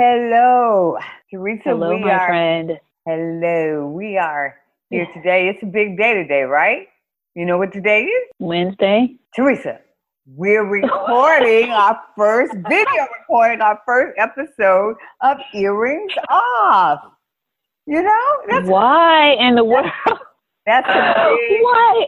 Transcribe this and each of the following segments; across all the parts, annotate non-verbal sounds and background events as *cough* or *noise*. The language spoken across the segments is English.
Hello, Teresa. Hello, we my are, friend. Hello, we are here today. It's a big day today, right? You know what today is? Wednesday. Teresa, we're *laughs* recording our first video recording, our first episode of Earrings Off. You know, that's Why in the world? *laughs* that's a *laughs* big, Why?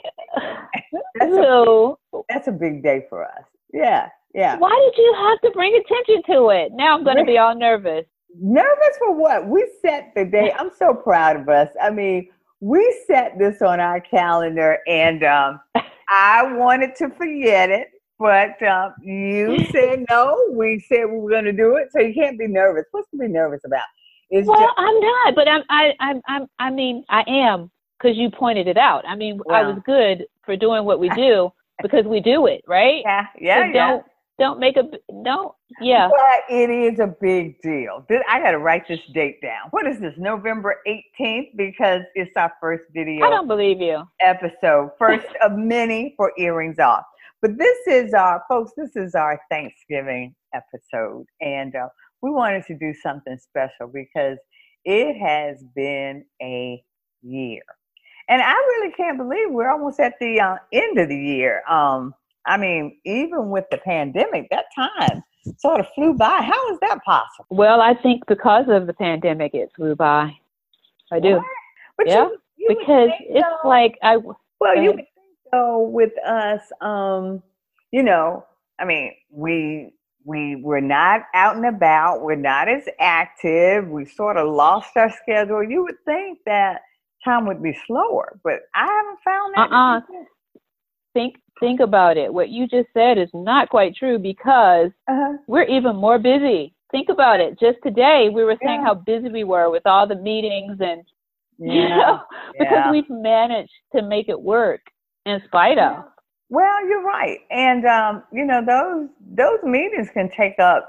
that's a, Lou, that's a big day for us. Yeah, yeah. why did you have to bring attention to it? Now I'm going to be all nervous. Nervous for what? We set the day. *laughs* I'm so proud of us. I mean, we set this on our calendar, and um, I wanted to forget it, but um, you *laughs* said no. We said we were going to do it, so you can't be nervous. What's to be nervous about? It's Well, just I'm not, but I'm. I, I'm. I'm. I mean, I am because you pointed it out. I mean, I was good for doing what we do *laughs* because we do it, right? yeah, yeah, So yeah. Don't don't make a don't. Yeah. But it is a big deal. I got to write this date down. What is this? November 18th because it's our first video. I don't believe you. episode, first of many for Earrings Off. But this is our, folks, this is our Thanksgiving episode. And uh, we wanted to do something special because it has been a year. And I really can't believe we're almost at the uh, end of the year. Um, I mean, even with the pandemic, that time sort of flew by. How is that possible? Well, I think because of the pandemic, it flew by. I do. But Yeah, you, you because it's like I. Well, you think though with us, um, you know, I mean, we we we're not out and about. We're not as active. We sort of lost our schedule. You would think that time would be slower, but I haven't found that. Uh-uh. Think think about it. What you just said is not quite true because Uh-huh. we're even more busy. Think about it. Just today we were saying Yeah. how busy we were with all the meetings and *laughs* you Yeah. know because we've managed to make it work in spite of. Well, you're right, and um, you know those those meetings can take up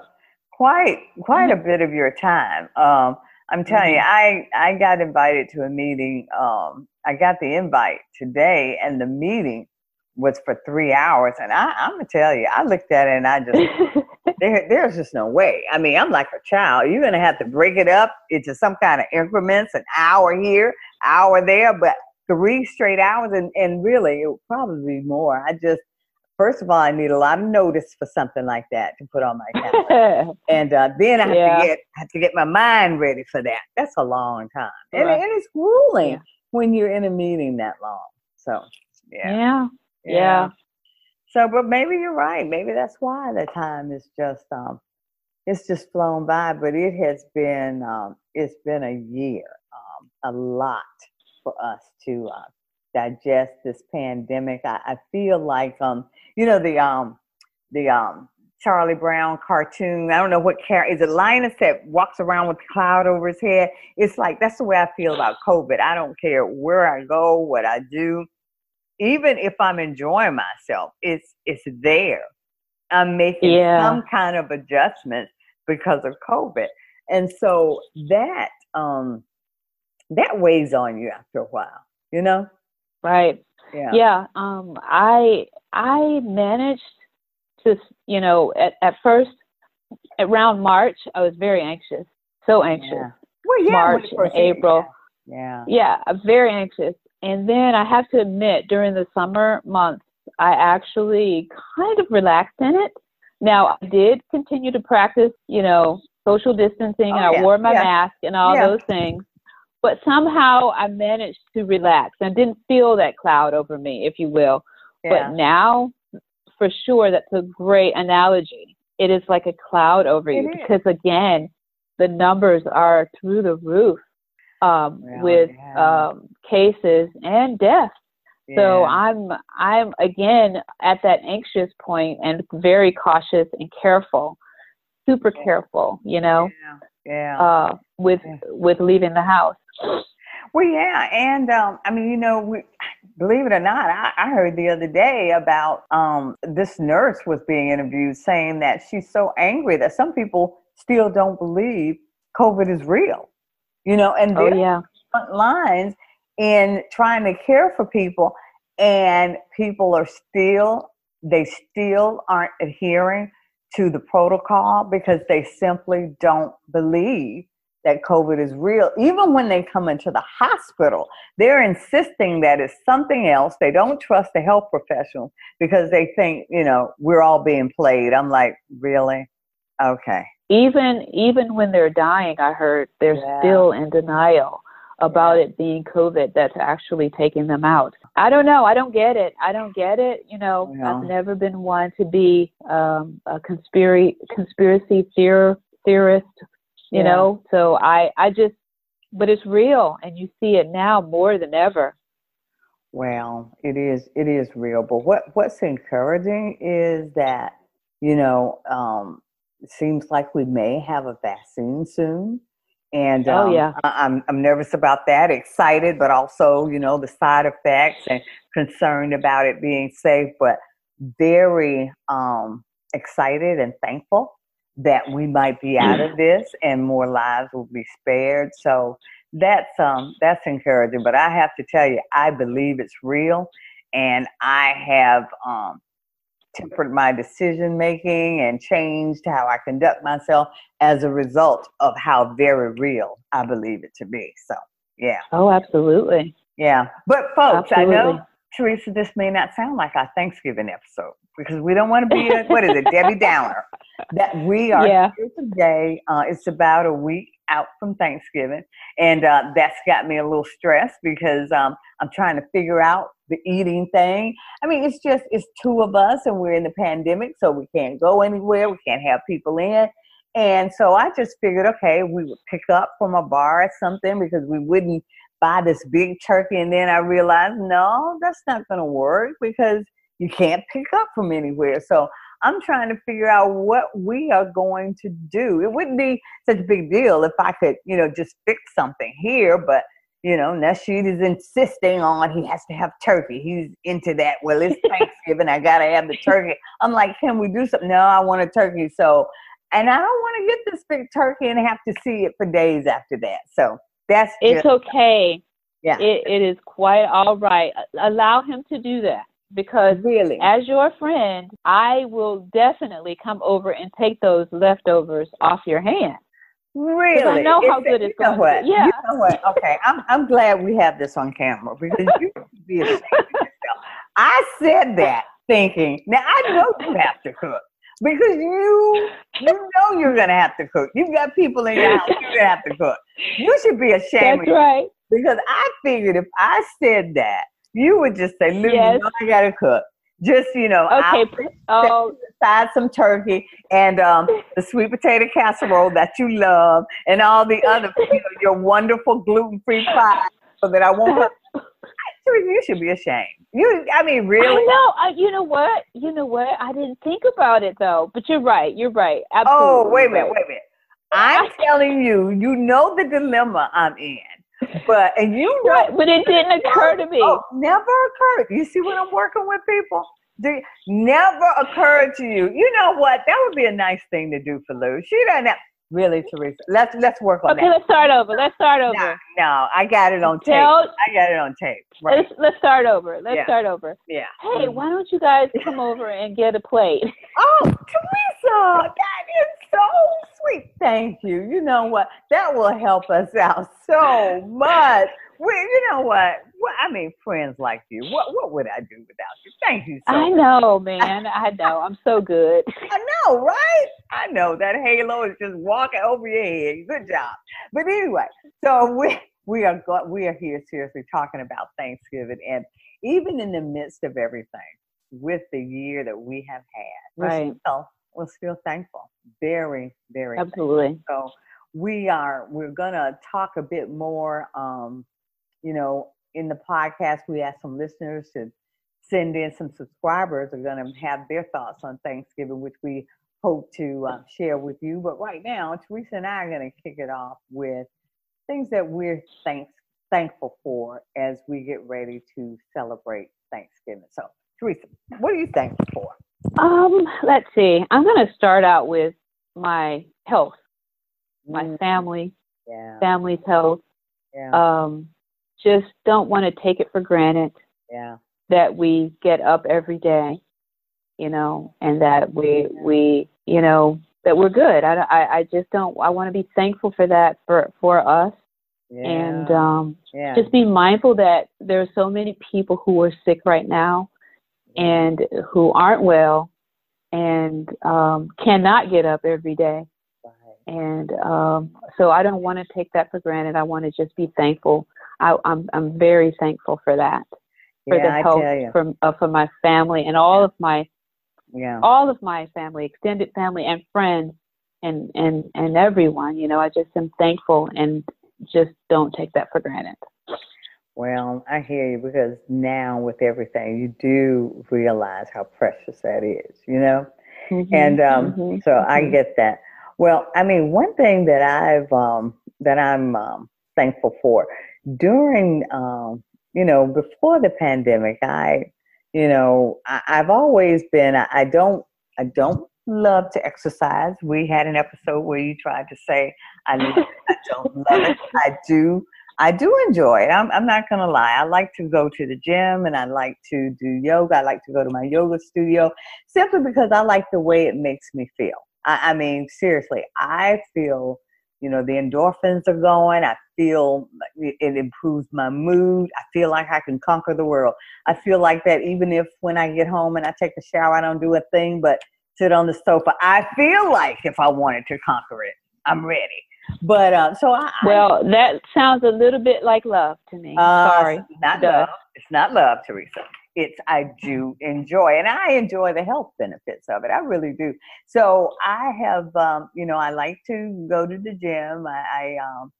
quite quite a bit of your time. Um, I'm telling you, I I got invited to a meeting. Um, I got the invite today, and the meeting was for three hours. And I, I'm gonna tell you, I looked at it and I just *laughs* there, there's just no way. I mean, I'm like a child. You're gonna have to break it up into some kind of increments, an hour here, hour there, but three straight hours, and and really, it would probably be more. I just, first of all, I need a lot of notice for something like that to put on my calendar, *laughs* and uh, then I have Yeah. to get have to get my mind ready for that. That's a long time, and, and it's grueling Yeah. when you're in a meeting that long. So, yeah. yeah. Yeah. So, but maybe you're right. Maybe that's why the time is just um, it's just flown by. But it has been um, it's been a year, um, a lot for us to uh, digest this pandemic. I, I feel like um, you know the um, the um, Charlie Brown cartoon. I don't know what character is it. Linus that walks around with a cloud over his head. It's like that's the way I feel about COVID. I don't care where I go, what I do even if I'm enjoying myself, it's it's there. I'm making Yeah. some kind of adjustment because of COVID, and so that um that weighs on you after a while, you know. Right. Yeah. yeah um i i managed to you know at, at first around march i was very anxious so anxious Yeah. Well, yeah. March when it first and April. Yeah. yeah I'm very anxious and then i have to admit during the summer months i actually kind of relaxed in it now i did continue to practice you know social distancing Oh, and i yeah, wore my yeah. mask and all Yeah. those things but somehow i managed to relax and didn't feel that cloud over me if you will but now, for sure, that's a great analogy. It is like a cloud over you It is. because, again, the numbers are through the roof um, with yeah. um, cases and deaths. So I'm I'm again at that anxious point and very cautious and careful super careful, you know, yeah, yeah. uh, with Yeah. with leaving the house. Well, yeah, and um, I mean, you know, we, believe it or not, I, I heard the other day about um, this nurse was being interviewed saying that she's so angry that some people still don't believe COVID is real. You know, and Oh they're yeah, front lines in trying to care for people, and people are still they still aren't adhering to the protocol because they simply don't believe that COVID is real. Even when they come into the hospital, they're insisting that it's something else. They don't trust the health professionals because they think, you know, we're all being played. I'm like, really? Okay. Even even when they're dying, I heard they're Yeah. still in denial about Yeah. it being COVID that's actually taking them out. I don't know. I don't get it. I don't get it. You know, Yeah. I've never been one to be um, a conspiracy conspiracy theor, theorist. You know, so I I just, but it's real, and you see it now more than ever. Well, it is it is real, but what what's encouraging is that you know um, seems like we may have a vaccine soon, and Oh, um, yeah. I, I'm I'm nervous about that, excited, but also you know the side effects and concerned about it being safe, but very um, excited and thankful that we might be out of *clears throat* this and more lives will be spared. So that's um that's encouraging. But I have to tell you, I believe it's real, and I have um tempered my decision making and changed how I conduct myself as a result of how very real I believe it to be. So yeah, Oh, absolutely. yeah. But folks, I know Teresa, this may not sound like our Thanksgiving episode because we don't want to be a, what is it, Debbie Downer. That we are Yeah. here today. Uh, it's about a week out from Thanksgiving, and uh, that's got me a little stressed because um, I'm trying to figure out the eating thing. I mean, it's just it's two of us, and we're in the pandemic, so we can't go anywhere. We can't have people in. And so I just figured, okay, we would pick up from a bar or something because we wouldn't buy this big turkey. And then I realized, no, that's not going to work because you can't pick up from anywhere. So I'm trying to figure out what we are going to do. It wouldn't be such a big deal if I could, you know, just fix something here, but you know, Nasheed is insisting on he has to have turkey. He's into that. Well, it's *laughs* Thanksgiving. I gotta have the turkey. I'm like, can we do something? No, I want a turkey. So, and I don't want to get this big turkey and have to see it for days after that. So that's It's just, okay. yeah, It, it is quite all right. Allow him to do that because really. as your friend, I will definitely come over and take those leftovers off your hand. Really? I know how It's- good it's you know going to what? be. Yeah. You know what? Okay, I'm I'm glad we have this on camera because you *laughs* should be ashamed of yourself. I said that thinking. Now I know you have to cook because you you know you're gonna have to cook. You've got people in your house. You're gonna have to cook. You should be ashamed That's of right. because I figured if I said that, you would just say, "Lou, Yes. you know I gotta cook." Just you know, Okay. Oh, aside some turkey and um, the sweet potato casserole that you love, and all the other, you know, *laughs* your wonderful gluten-free pie, so that I won't. Have, *laughs* you should be ashamed. You, I mean, really? I, you know what? You know what? I didn't think about it though. But you're right. You're right. Absolutely. Oh, wait a minute, right. wait a minute. I'm *laughs* telling you, you know the dilemma I'm in, but and you know, Right, but it didn't occur to me. Oh, never occurred. You see when I'm working with people? Do, never occurred to you. You know what? That would be a nice thing to do for Lou. She doesn't have, really, Teresa. Let's let's work on Okay, that. let's start over. Let's start over. No, no, I got it on tape. I got it on tape. Right? let's let's start over. Let's Yeah. start over. Yeah. Hey, why don't you guys come *laughs* over and get a plate? Oh, Teresa, that is so sweet. Thank you. You know what? That will help us out so *laughs* much. We, you know what? What I mean, friends like you. What what would I do without you? Thank you so much. I much. know, man. I know. I'm so good. *laughs* I know, right? I know that halo is just walking over your head. Good job. But anyway, so *laughs* we we are go- we are here seriously talking about Thanksgiving, and even in the midst of everything, with the year that we have had, we're Right. still we're still thankful. Very, very thankful. Absolutely. So we are we're gonna talk a bit more. Um, you know, in the podcast, we asked some listeners to send in some subscribers are gonna have their thoughts on Thanksgiving, which we hope to uh, share with you. But right now, Teresa and I are going to kick it off with things that we're thanks, thankful for as we get ready to celebrate Thanksgiving. So, Teresa, what are you thankful for? Um, let's see. I'm going to start out with my health, my Mm, family, Yeah, family's health. yeah, Um, just don't want to take it for granted yeah, that we get up every day, you know, and that we we you know that we're good. I I, I just don't. I want to be thankful for that for for us, yeah. and um, yeah. just be mindful that there are so many people who are sick right now, and who aren't well, and um, cannot get up every day. Right. And um, so I don't want to take that for granted. I want to just be thankful. I, I'm I'm very thankful for that for yeah, the I you. from uh, for my family and all of my Yeah, all of my family, extended family and friends and and and everyone. You know, I just am thankful and just don't take that for granted. well, I hear you because now with everything, you do realize how precious that is, you know? and um, mhm, so I mhm. get that. Well, I mean, one thing that I've um, that I'm um, thankful for during, um, you know, before the pandemic, I, you know, I, I've always been. I, I don't, I don't love to exercise. We had an episode where you tried to say I, I don't love it. I do. I do enjoy it. I'm, I'm not going to lie. I like to go to the gym and I like to do yoga. I like to go to my yoga studio simply because I like the way it makes me feel. I, I mean, seriously, I feel, you know, the endorphins are going. I feel it, it improves my mood. I feel like I can conquer the world. I feel like that even if when I get home and I take a shower, I don't do a thing but sit on the sofa. I feel like if I wanted to conquer it, I'm ready. But uh, so I, I Well, that sounds a little bit like love to me. uh, Sorry. not love. It's not love, Teresa. It's I do enjoy, and I enjoy the health benefits of it. I really do. So I have, um, you know, I like to go to the gym. I, I, um,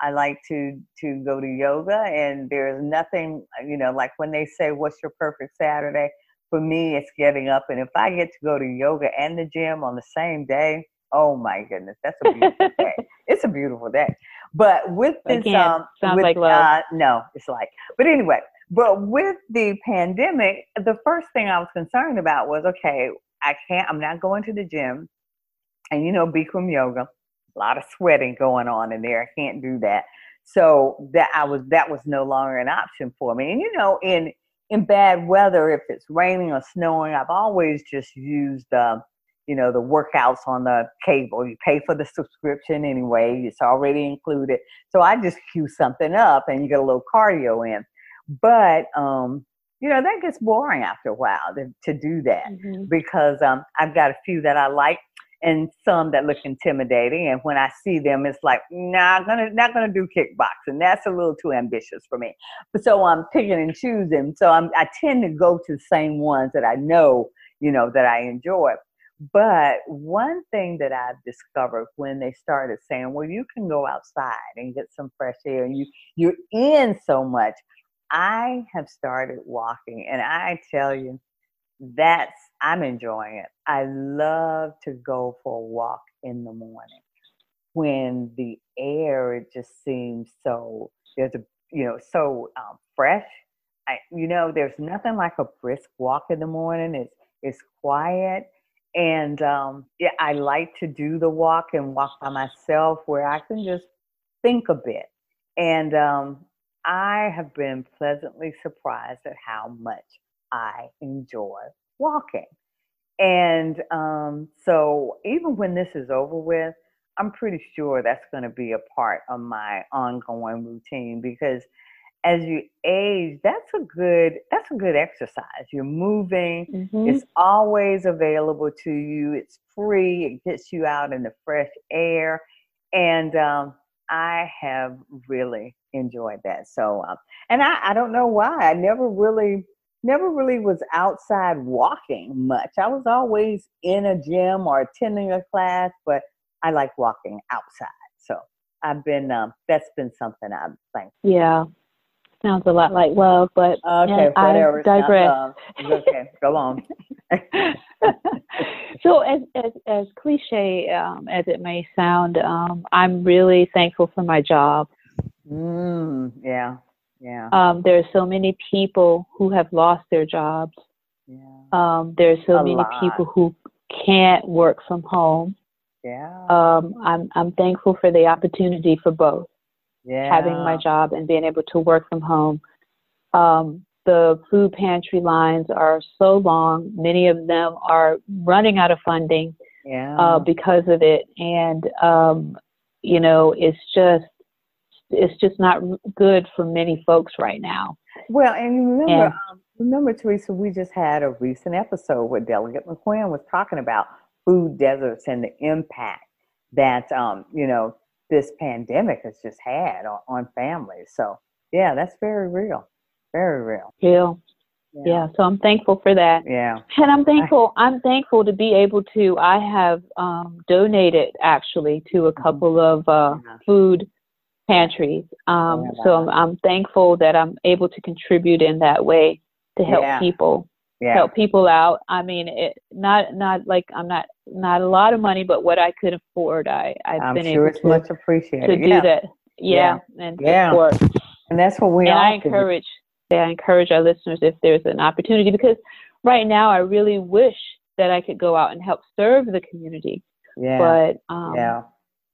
I like to to go to yoga, and there's nothing, you know, like when they say, "What's your perfect Saturday?" For me, it's getting up, and if I get to go to yoga and the gym on the same day, oh my goodness, that's a beautiful day. *laughs* It's a beautiful day. But with this, um, sounds with, like love. Uh, no, it's like. But anyway, but with the pandemic, the first thing I was concerned about was, okay, I can't. I'm not going to the gym, and you know, Bikram yoga, a lot of sweating going on in there. I can't do that. So that I was that was no longer an option for me. And you know, in in bad weather, if it's raining or snowing, I've always just used uh, you know, the workouts on the cable. You pay for the subscription anyway, it's already included. So I just cue something up and you get a little cardio in. But, um, you know, that gets boring after a while to, to do that Mhm. because um, I've got a few that I like and some that look intimidating. And when I see them, it's like, nah, I'm gonna not gonna do kickboxing. That's a little too ambitious for me. So I'm picking and choosing. So I'm, I tend to go to the same ones that I know, you know, that I enjoy. But one thing that I've discovered when they started saying, well, you can go outside and get some fresh air and you, you're in so much, I have started walking. And I tell you, that's, I'm enjoying it. I love to go for a walk in the morning when the air, it just seems so, there's a, you know, so um, fresh. I, you know, there's nothing like a brisk walk in the morning. It's, it's quiet and um, yeah, I like to do the walk and walk by myself where I can just think a bit. And um, I have been pleasantly surprised at how much I enjoy walking. And um, so even when this is over with, I'm pretty sure that's going to be a part of my ongoing routine because as you age, that's a good that's a good exercise. You're moving. Mhm. It's always available to you. It's free. It gets you out in the fresh air, and um, I have really enjoyed that. So, um, and I, I don't know why I never really never really was outside walking much. I was always in a gym or attending a class, but I like walking outside. So I've been um, that's been something I'm thankful. Yeah. sounds a lot like love, but okay, I whatever. digress. okay, go on. *laughs* so, as as as cliche um, as it may sound, um, I'm really thankful for my job. Mm, yeah, yeah. Um, there are so many people who have lost their jobs. Yeah. Um, there are so A many lot. people who can't work from home. Yeah. Um, I'm I'm thankful for the opportunity for both. yeah. having my job and being able to work from home. Um, the food pantry lines are so long. Many of them are running out of funding Yeah. uh, because of it, and um, you know, it's just it's just not good for many folks right now. well, and you remember, and- um, remember, Teresa, we just had a recent episode where Delegate McQuinn was talking about food deserts and the impact that, um, you know, this pandemic has just had on, on families. So, yeah, that's very real. Very real. Real, yeah. So I'm thankful for that. Yeah. And I'm thankful. I'm thankful to be able to. I have um, donated actually to a couple of uh, Yeah. food pantries. Um, Yeah. so I'm, I'm thankful that I'm able to contribute in that way to help Yeah. people, Yeah. help people out. I mean, it, not not like I'm not not a lot of money, but what I could afford, I I've I'm been sure able it's to, much appreciated. to do yeah. that. Yeah, and Yeah. support. And that's what we and all I encourage, yeah, I encourage our listeners if there's an opportunity because right now I really wish that I could go out and help serve the community, Yeah. but um, yeah.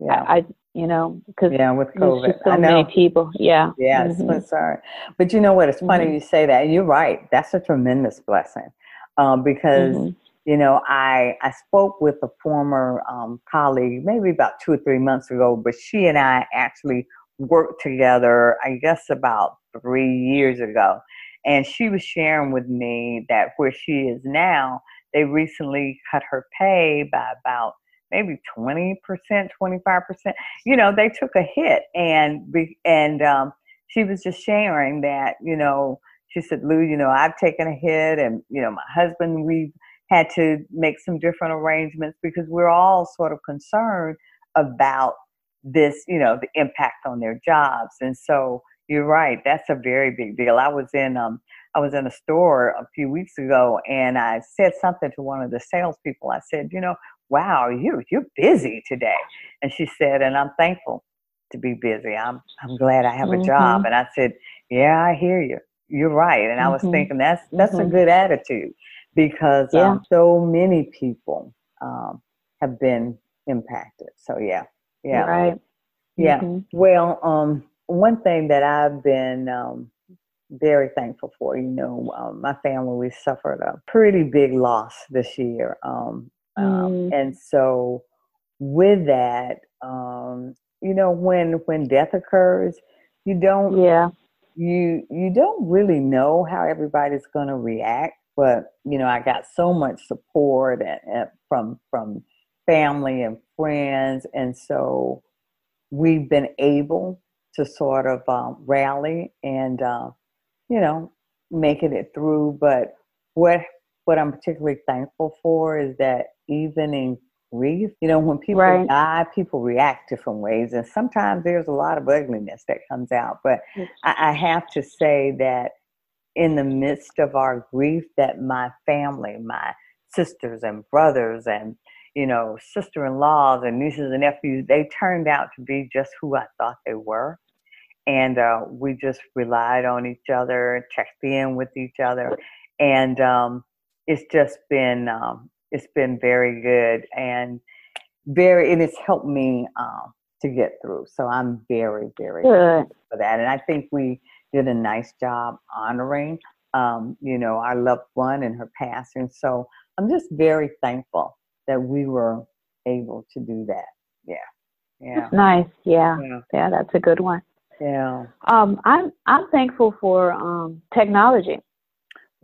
Yeah. I, you know, because yeah, with COVID. just so I know. many people. Yeah, Yeah, it's Mhm. concern. But you know what? It's funny Mhm. you say that. And you're right. That's a tremendous blessing. Um, because, Mhm. you know, I, I spoke with a former um, colleague maybe about two or three months ago, but she and I actually worked together, I guess, about three years ago. And she was sharing with me that where she is now, they recently cut her pay by about maybe 20%, 25%. You know, they took a hit and and um, she was just sharing that, you know, she said, Lou, you know, I've taken a hit and, you know, my husband, we've had to make some different arrangements because we're all sort of concerned about this, you know, the impact on their jobs. And so you're right, that's a very big deal. I was in um I was in a store a few weeks ago and I said something to one of the salespeople. I said, you know, wow, you you're busy today. And she said, and I'm thankful to be busy. I'm I'm glad I have a job. Mhm. And I said, Yeah, I hear you. You're right. And I was Mhm. thinking that's that's a Mhm. good attitude because Yeah. um, so many people um, have been impacted. So yeah, yeah, right. yeah. Mhm. Well, um, one thing that I've been um, very thankful for, you know, um, my family we suffered a pretty big loss this year, um, um, Mm. and so with that, um, you know, when when death occurs, you don't Yeah. you you don't really know how everybody's going to react but you know i got so much support and, and from from family and friends and so we've been able to sort of um, rally and uh, you know making it through but what what i'm particularly thankful for is that even in grief. You know when people Right. die people react different ways and sometimes there's a lot of ugliness that comes out. But I, I have to say that in the midst of our grief, that my family, my sisters and brothers and you know sister-in-laws and nieces and nephews, they turned out to be just who I thought they were, and uh, we just relied on each other, checked in with each other, and um, it's just been um, it's been very good and very and it's helped me um, to get through. So I'm very very Good. for that. And I think we did a nice job honoring, um, you know, our loved one and her passing. So I'm just very thankful that we were able to do that. Yeah. Yeah. Nice. Yeah. Yeah. Yeah. That's a good one. Yeah. Um, I'm I'm thankful for um, technology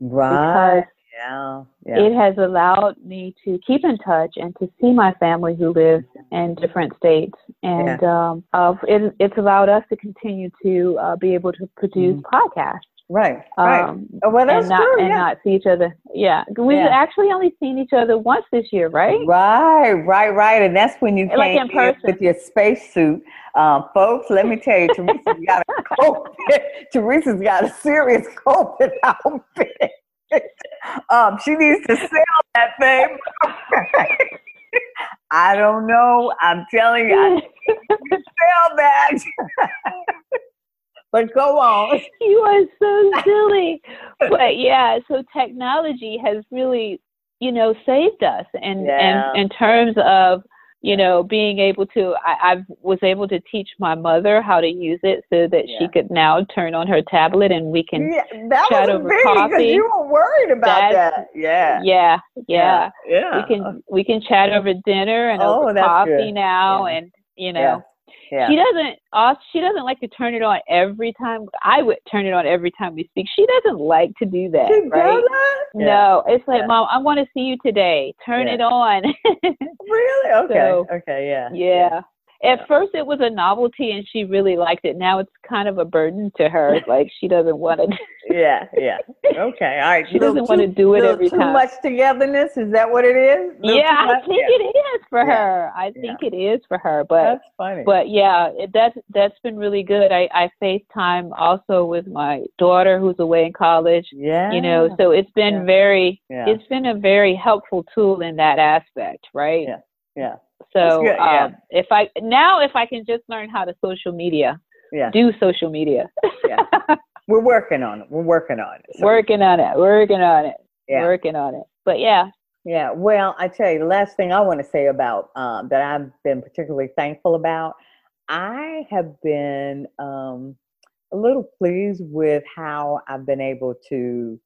Right. because Yeah. Yeah. it has allowed me to keep in touch and to see my family who lives in different states, and um, uh, it, it's allowed us to continue to uh, be able to produce Mm-hmm. podcasts. Right. Right. Um, Oh, well, that's and not true. and yeah. not see each other. Yeah, we've Yeah. actually only seen each other once this year, right? Right, right, right. And that's when you Like came in in person. with your spacesuit. Um, folks, let me tell you, *laughs* Teresa's got a COVID. *laughs* Teresa's got a serious COVID outfit. *laughs* um, she needs to sell that thing. *laughs* I don't know. I'm telling you, I sell that. *laughs* but go on. you are so silly. but yeah, so technology has really, you know, saved us and Yeah. and in terms of you know being able to I, I was able to teach my mother how to use it so that she could now turn on her tablet and we can Yeah, that chat was over big coffee. you were worried about That's- that. Yeah. yeah yeah, Yeah. we can we can chat over dinner and Oh, over coffee good. now Yeah. and you know Yeah. she doesn't uh, she doesn't like to turn it on every time i would turn it on every time we speak she doesn't like to do that She right no it's like Yeah. mom i want to see you today turn Yeah. it on *laughs* Really? Okay. So, okay. Yeah. yeah at Yeah. first it was a novelty and she really liked it now it's kind of a burden to her like she doesn't want to *laughs* Yeah. Yeah. Okay. All right. *laughs* she doesn't want to do it every too time Too much togetherness. Is that what it is? Yeah i think Yeah. it is for Yeah. her i think it is for her but That's funny. but yeah, it, that's that's been really good. I I FaceTime also with my daughter who's away in college. yeah. You know, so it's been very it's been a very helpful tool in that aspect, right? Yeah. Yeah. So good, yeah. um, if I now if I can just learn how to social media, Yeah. do social media, Yeah. *laughs* We're working on it. We're working on it. So, working on it, working on it, Yeah. working on it. But yeah, Yeah, well, I tell you, the last thing I want to say about um, that I've been particularly thankful about, I have been um, a little pleased with how I've been able to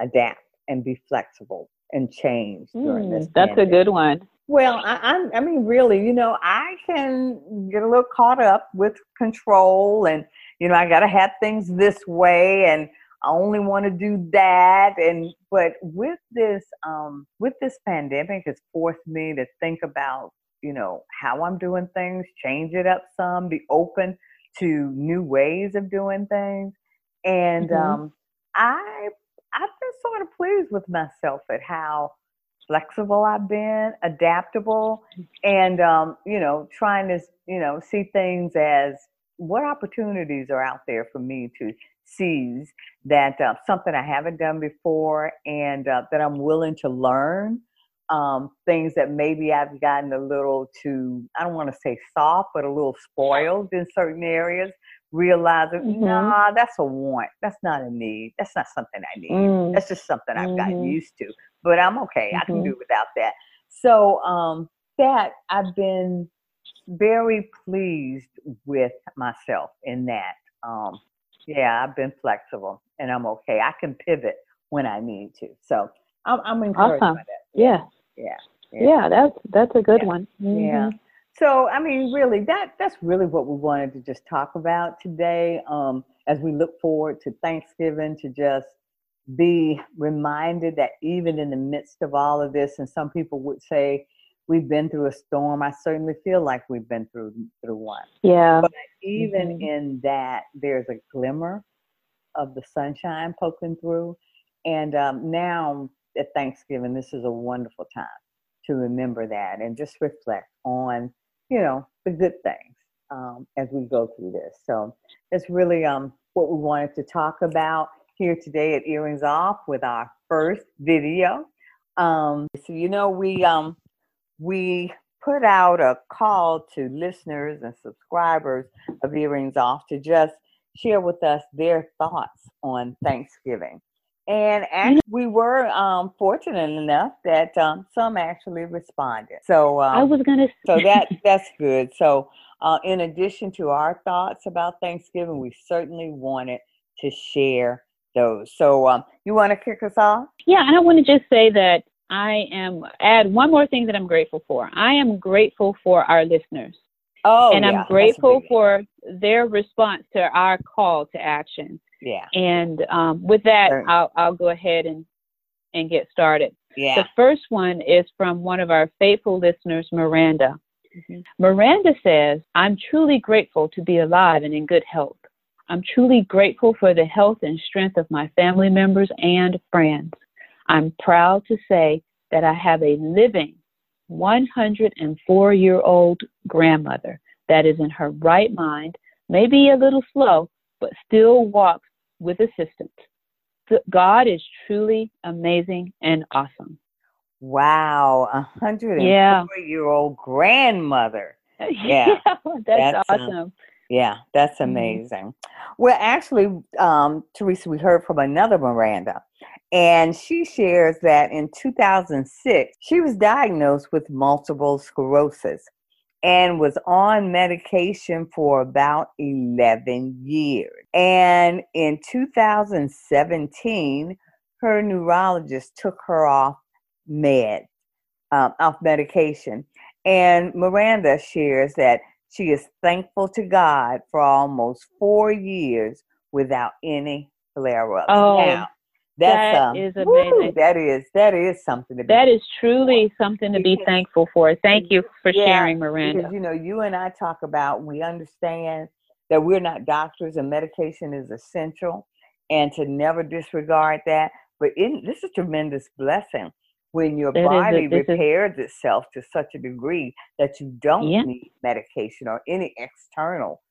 adapt and be flexible and change during this. Mm, that's a good one. Well, I, I, mean, really, you know, I can get a little caught up with control, and you know, I got to have things this way, and I only want to do that. And but with this, um, with this pandemic, it's forced me to think about, you know, how I'm doing things, change it up some, be open to new ways of doing things, and Mhm. um, I, I've been sort of pleased with myself at how flexible I've been, adaptable, and um, you know, trying to you know see things as what opportunities are out there for me to seize that uh, something I haven't done before, and uh, that I'm willing to learn. Um, things that maybe I've gotten a little too, I don't want to say soft, but a little spoiled in certain areas. Realizing, Mhm. nah, that's a want. That's not a need. That's not something I need. Mm. That's just something I've gotten Mhm. used to. But I'm okay. I can Mhm. do without that. So um, that I've been very pleased with myself in that. Um, yeah, I've been flexible and I'm okay. I can pivot when I need to. So I'm, I'm encouraged Awesome. by that. Yeah. Yeah. Yeah, that's that's a good Yeah. one. Yeah. Mhm. So I mean, really, that that's really what we wanted to just talk about today. Um, as we look forward to Thanksgiving, to just be reminded that even in the midst of all of this, and some people would say we've been through a storm. I certainly feel like we've been through through one. Yeah. But even Mhm. in that, there's a glimmer of the sunshine poking through. And um, now at Thanksgiving, this is a wonderful time to remember that and just reflect on, you know, the good things um, as we go through this. So it's really um, what we wanted to talk about here today at Earrings Off with our first video. Um, so you know, we um, we put out a call to listeners and subscribers of Earrings Off to just share with us their thoughts on Thanksgiving. And actually, we were um, fortunate enough that um, some actually responded. So, um, I was gonna. so that *laughs* that's good. So, uh, in addition to our thoughts about Thanksgiving, we certainly wanted to share those. So, um, you want to kick us off? Yeah, and I want to just say that I am add one more thing that I'm grateful for. I am grateful for our listeners, Oh, and yeah, I'm grateful for their response to our call to action. yeah, And um, with that, Sure. I'll I'll go ahead and and get started. yeah. The first one is from one of our faithful listeners, Miranda. Mhm. Miranda says, I'm truly grateful to be alive and in good health. I'm truly grateful for the health and strength of my family members and friends. I'm proud to say that I have a living 104 year old grandmother that is in her right mind, maybe a little slow, but still walks with assistance. God is truly amazing and awesome. Wow, a 104 yeah. year old grandmother. *laughs* Yeah, yeah that's, that's, um, awesome. Yeah, that's mm-hmm. amazing. Mm-hmm. Well, actually, um, Teresa, we heard from another Miranda, and she shares that in 2006, she was diagnosed with multiple sclerosis and was on medication for about 11 years. And in 2017, her neurologist took her off med, um, off medication. And Miranda shares that she is thankful to God for almost four years without any flare ups. Oh, now, that's, that um, is amazing. Woo, that is that is something to be. That is truly something to be because, thankful for. Thank you for yeah, sharing, Miranda. Because you know, you and I talk about we understand that we're not doctors and medication is essential, and to never disregard that. But in, this is a tremendous blessing when your body a, repairs is, itself to such a degree that you don't yeah. need medication or any external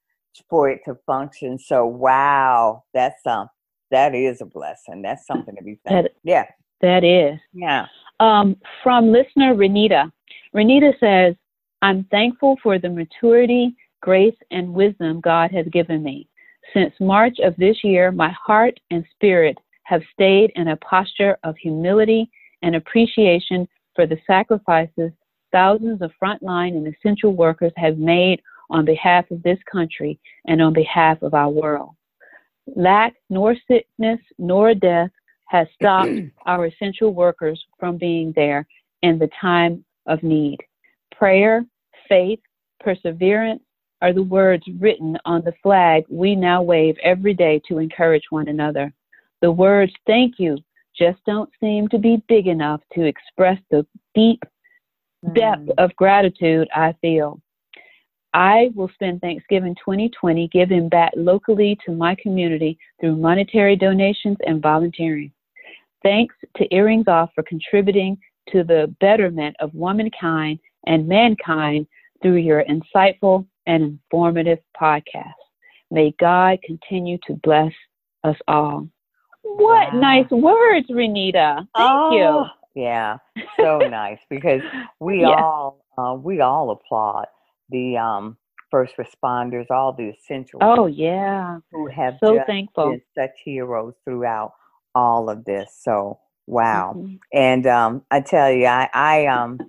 for it to function. So wow, that's um that is a blessing. That's something to be thankful. That, yeah. That is. Yeah. Um, from listener Renita. Renita says, I'm thankful for the maturity, grace, and wisdom God has given me. Since March of this year, my heart and spirit have stayed in a posture of humility and appreciation for the sacrifices thousands of frontline and essential workers have made on behalf of this country and on behalf of our world. Lack, nor sickness, nor death has stopped *clears throat* our essential workers from being there in the time of need. Prayer, faith, perseverance are the words written on the flag we now wave every day to encourage one another. The words thank you just don't seem to be big enough to express the deep depth mm. of gratitude I feel. I will spend Thanksgiving 2020 giving back locally to my community through monetary donations and volunteering. Thanks to Earrings Off for contributing to the betterment of womankind and mankind through your insightful and informative podcast. May God continue to bless us all. What wow. nice words, Renita. Thank oh, you. Yeah, so *laughs* nice because we yeah. all uh, we all applaud the um, first responders, all the essential. Oh yeah, who have so thankful been such heroes throughout all of this. So wow, mm-hmm. and um, I tell you, I, I um,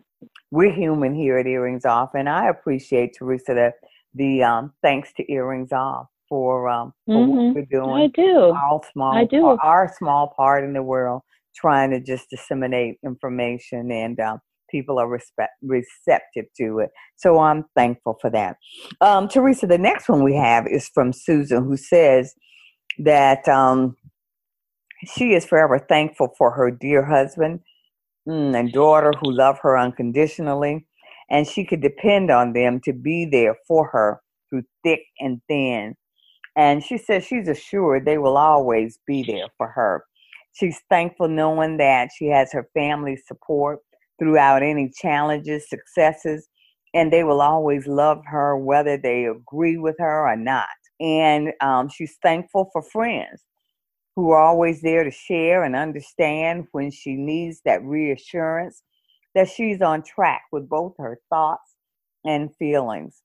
we're human here at Earrings Off, and I appreciate Teresa the the um, thanks to Earrings Off for um for mm-hmm. what we're doing. I do. All small I do. Our, our, small part in the world trying to just disseminate information and um, people are respect, receptive to it. So I'm thankful for that. Um, Teresa, the next one we have is from Susan, who says that um, she is forever thankful for her dear husband mm, and daughter who love her unconditionally, and she could depend on them to be there for her through thick and thin. And she says she's assured they will always be there for her. She's thankful knowing that she has her family's support throughout any challenges, successes, and they will always love her whether they agree with her or not. And um, she's thankful for friends who are always there to share and understand when she needs that reassurance that she's on track with both her thoughts and feelings.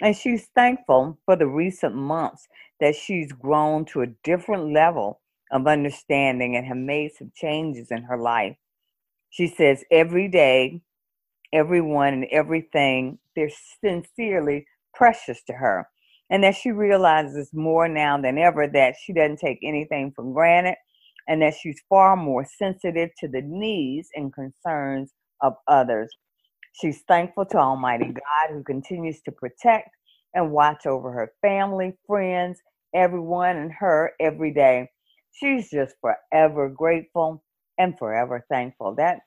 And she's thankful for the recent months that she's grown to a different level of understanding and have made some changes in her life. She says, every day, everyone and everything, they're sincerely precious to her. And that she realizes more now than ever that she doesn't take anything for granted and that she's far more sensitive to the needs and concerns of others. She's thankful to Almighty God who continues to protect and watch over her family, friends, everyone, and her every day. She's just forever grateful and forever thankful. That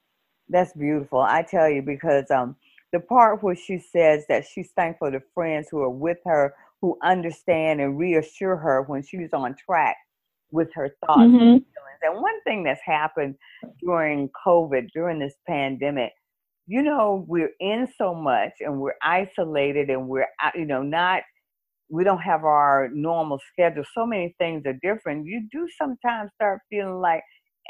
that's beautiful. I tell you because um the part where she says that she's thankful to friends who are with her who understand and reassure her when she's on track with her thoughts Mhm. and feelings. And one thing that's happened during COVID, during this pandemic, you know, we're in so much and we're isolated and we're, out- you know, not, we don't have our normal schedule. So many things are different. You do sometimes start feeling like,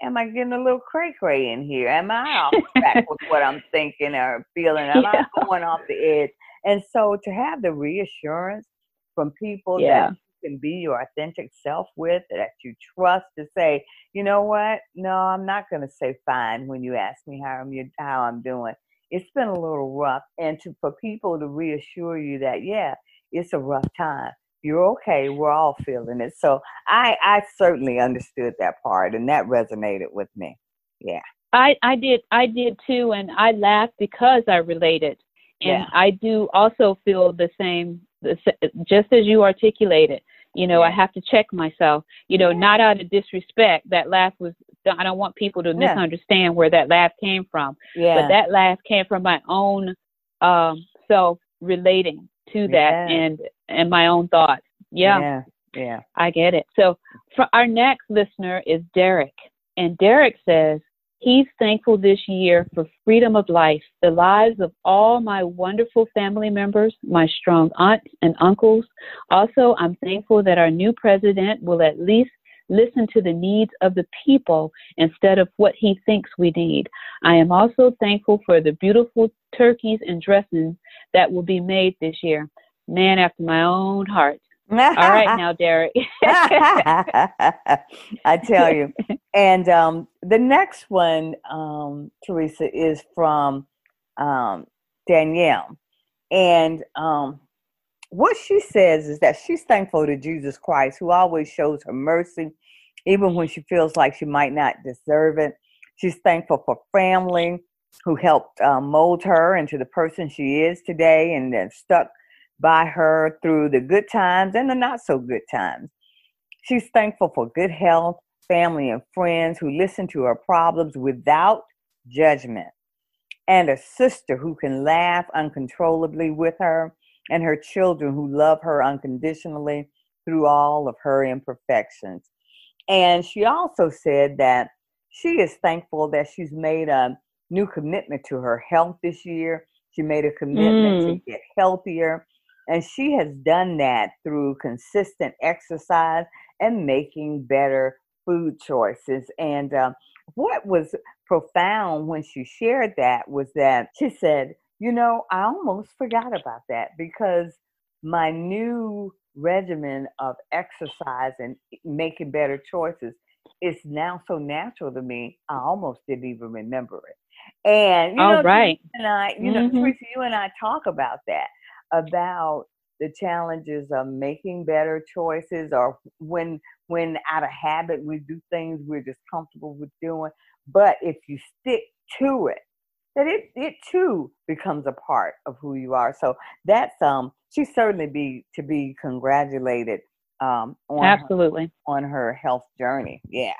am I getting a little cray cray in here? Am I off track *laughs* with what I'm thinking or feeling? Am Yeah. I going off the edge? And so to have the reassurance from people Yeah. that you can be your authentic self with, that you trust to say, you know what? No, I'm not going to say fine when you ask me how I'm how I'm doing. It's been a little rough, and to for people to reassure you that yeah, it's a rough time. You're okay. We're all feeling it. So I I certainly understood that part, and that resonated with me. Yeah. I I did I did too, and I laughed because I related, and Yeah. I do also feel the same, just as you articulated. You know, I have to check myself. You know, not out of disrespect. That laugh was. I don't want people to Yeah. misunderstand where that laugh came from. Yeah. But that laugh came from my own um, self relating to that Yeah. and and my own thoughts. Yeah. Yeah. Yeah. I get it. So, for our next listener is Derek, and Derek says he's thankful this year for freedom of life, the lives of all my wonderful family members, my strong aunts and uncles. Also, I'm thankful that our new president will at least listen to the needs of the people instead of what he thinks we need. I am also thankful for the beautiful turkeys and dressings that will be made this year. Man after my own heart. All right, now, *laughs* Derek. I tell you. *laughs* And um, the next one, um, Teresa, is from um, Danielle. And um, what she says is that she's thankful to Jesus Christ, who always shows her mercy, even when she feels like she might not deserve it. She's thankful for family who helped uh, mold her into the person she is today and then stuck by her through the good times and the not so good times. She's thankful for good health, family, and friends who listen to her problems without judgment, and a sister who can laugh uncontrollably with her, and her children who love her unconditionally through all of her imperfections. And she also said that she is thankful that she's made a new commitment to her health this year. She made a commitment to Mm. get healthier. And she has done that through consistent exercise and making better food choices. And um, what was profound when she shared that was that she said, You know, I almost forgot about that because my new regimen of exercise and making better choices is now so natural to me, I almost didn't even remember it. And you All know, right. And I, you know, Mhm. Teresa, you and I talk about that, about the challenges of making better choices or when when out of habit we do things we're just comfortable with doing. But if you stick to it, that it it too becomes a part of who you are. So that's um she certainly be to be congratulated um on her, Absolutely. on her health journey. Yeah.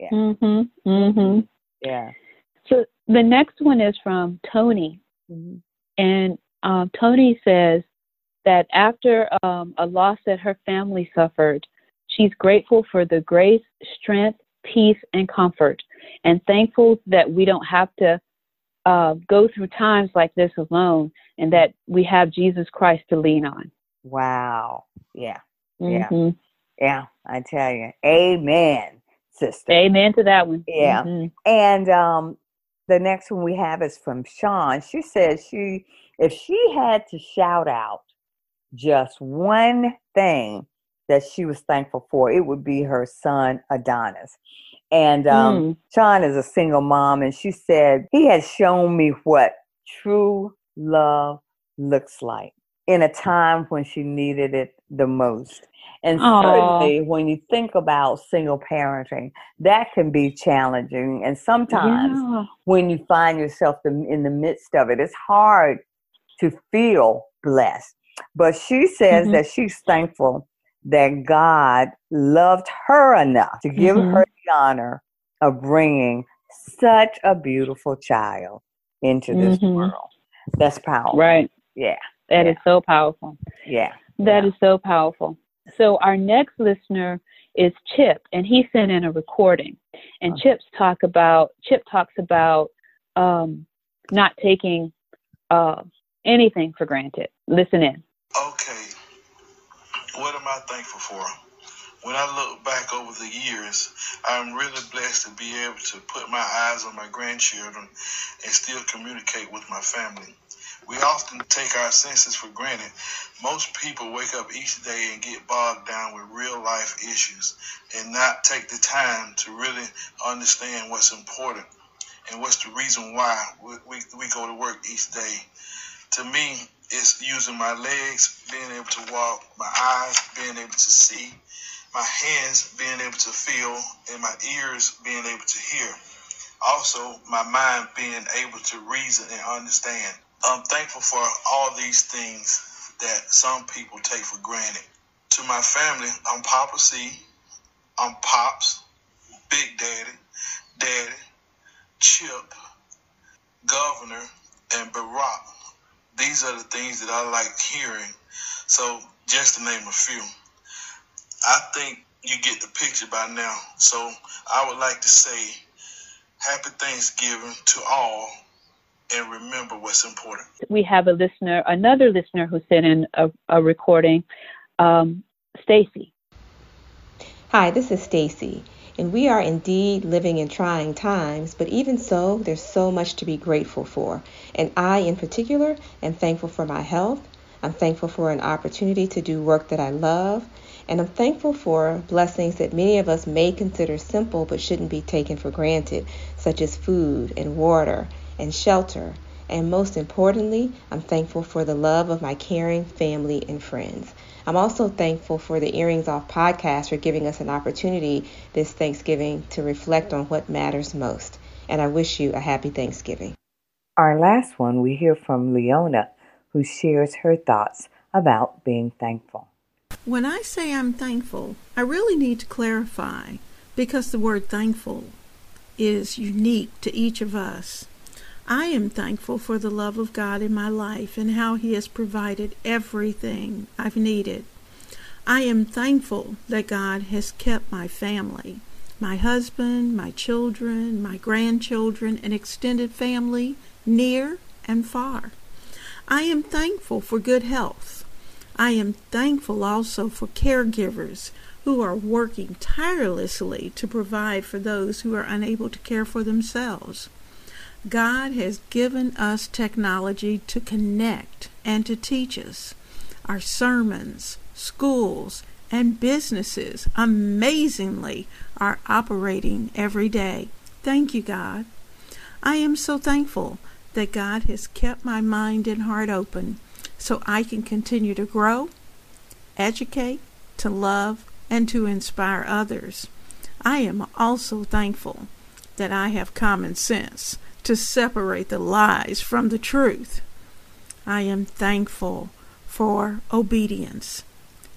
Yeah. Mhm. Mhm. Yeah. So the next one is from Tony, Mhm. and um, Tony says that after um, a loss that her family suffered, she's grateful for the grace, strength, peace, and comfort, and thankful that we don't have to uh, go through times like this alone, and that we have Jesus Christ to lean on. Wow. Yeah. Yeah. Mhm. Yeah. I tell you. Amen, sister. Amen to that one. Yeah. Mhm. And um, the next one we have is from Sean. She says she, if she had to shout out just one thing that she was thankful for, it would be her son Adonis. And um, Mm. Sean is a single mom, and she said he has shown me what true love looks like in a time when she needed it the most. And Aw. certainly, when you think about single parenting, that can be challenging. And sometimes, Yeah. when you find yourself in the midst of it, it's hard to feel blessed. But she says Mhm. that she's thankful that God loved her enough to give Mhm. her the honor of bringing such a beautiful child into this Mhm. world. That's powerful. Right. Yeah, That is Yeah. so powerful. yeah. That yeah. is so powerful. So our next listener is Chip, and he sent in a recording. And okay. Chip's talk about Chip talks about um, not taking uh, anything for granted. Listen in. What am I thankful for? When I look back over the years, I'm really blessed to be able to put my eyes on my grandchildren and still communicate with my family. We often take our senses for granted. Most people wake up each day and get bogged down with real life issues and not take the time to really understand what's important and what's the reason why we, we, we go to work each day. To me, it's using my legs, being able to walk, my eyes, being able to see, my hands being able to feel, and my ears being able to hear. Also, my mind being able to reason and understand. I'm thankful for all these things that some people take for granted. To my family, I'm Papa C, I'm Pops, Big Daddy, Daddy, Chip, Governor, and Barack. These are the things that I like hearing. So, just to name a few, I think you get the picture by now. So, I would like to say Happy Thanksgiving to all and remember what's important. We have a listener, another listener who sent in a, a recording. Um, Stacy. Hi, this is Stacy. And we are indeed living in trying times, but even so, there's so much to be grateful for. And I, in particular, am thankful for my health. I'm thankful for an opportunity to do work that I love. And I'm thankful for blessings that many of us may consider simple but shouldn't be taken for granted, such as food and water and shelter. And most importantly, I'm thankful for the love of my caring family and friends. I'm also thankful for the Earrings Off podcast for giving us an opportunity this Thanksgiving to reflect on what matters most. And I wish you a happy Thanksgiving. Our last one, we hear from Leona, who shares her thoughts about being thankful. When I say I'm thankful, I really need to clarify because the word thankful is unique to each of us. I am thankful for the love of God in my life and how He has provided everything I've needed. I am thankful that God has kept my family, my husband, my children, my grandchildren, and extended family near and far. I am thankful for good health. I am thankful also for caregivers who are working tirelessly to provide for those who are unable to care for themselves. God has given us technology to connect and to teach us. Our sermons, schools, and businesses amazingly are operating every day. Thank you, God. I am so thankful that God has kept my mind and heart open so I can continue to grow, educate, to love, and to inspire others. I am also thankful that I have common sense to separate the lies from the truth. I am thankful for obedience.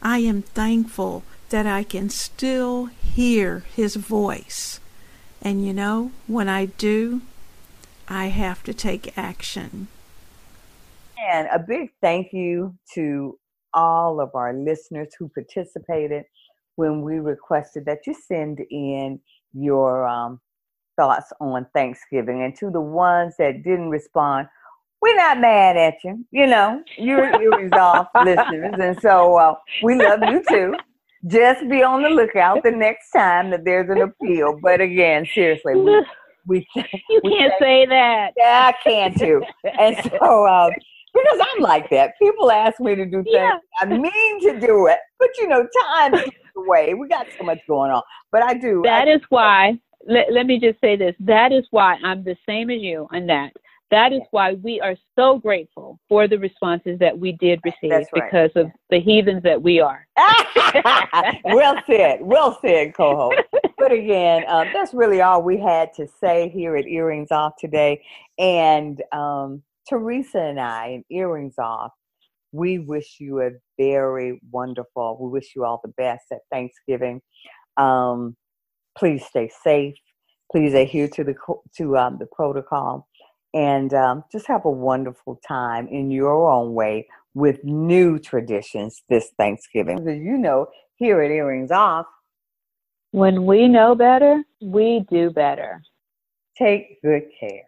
I am thankful that I can still hear His voice. And you know, when I do, I have to take action. And a big thank you to all of our listeners who participated when we requested that you send in your um, thoughts on Thanksgiving. And to the ones that didn't respond, we're not mad at you. You know, you're, you're resolved listeners. And so uh, we love you too. Just be on the lookout the next time that there's an appeal. But again, seriously, we, we *laughs* you we can't say that. Yeah, I can too. And so, uh, because I'm like that. People ask me to do things. Yeah. I mean to do it, but you know, time away. We got so much going on. But I do. That I, is why let, let me just say this. That is why I'm the same as you on that. That is why we are so grateful for the responses that we did receive right. because of the heathens that we are. *laughs* well said. Well said, co-host. but again, um, that's really all we had to say here at Earrings Off today. And um, Teresa and I, Earrings Off, we wish you a very wonderful, we wish you all the best at Thanksgiving. Um, please stay safe. Please adhere to the to um, the protocol, and um, just have a wonderful time in your own way with new traditions this Thanksgiving. As you know, here at Earrings Off, when we know better, we do better. Take good care.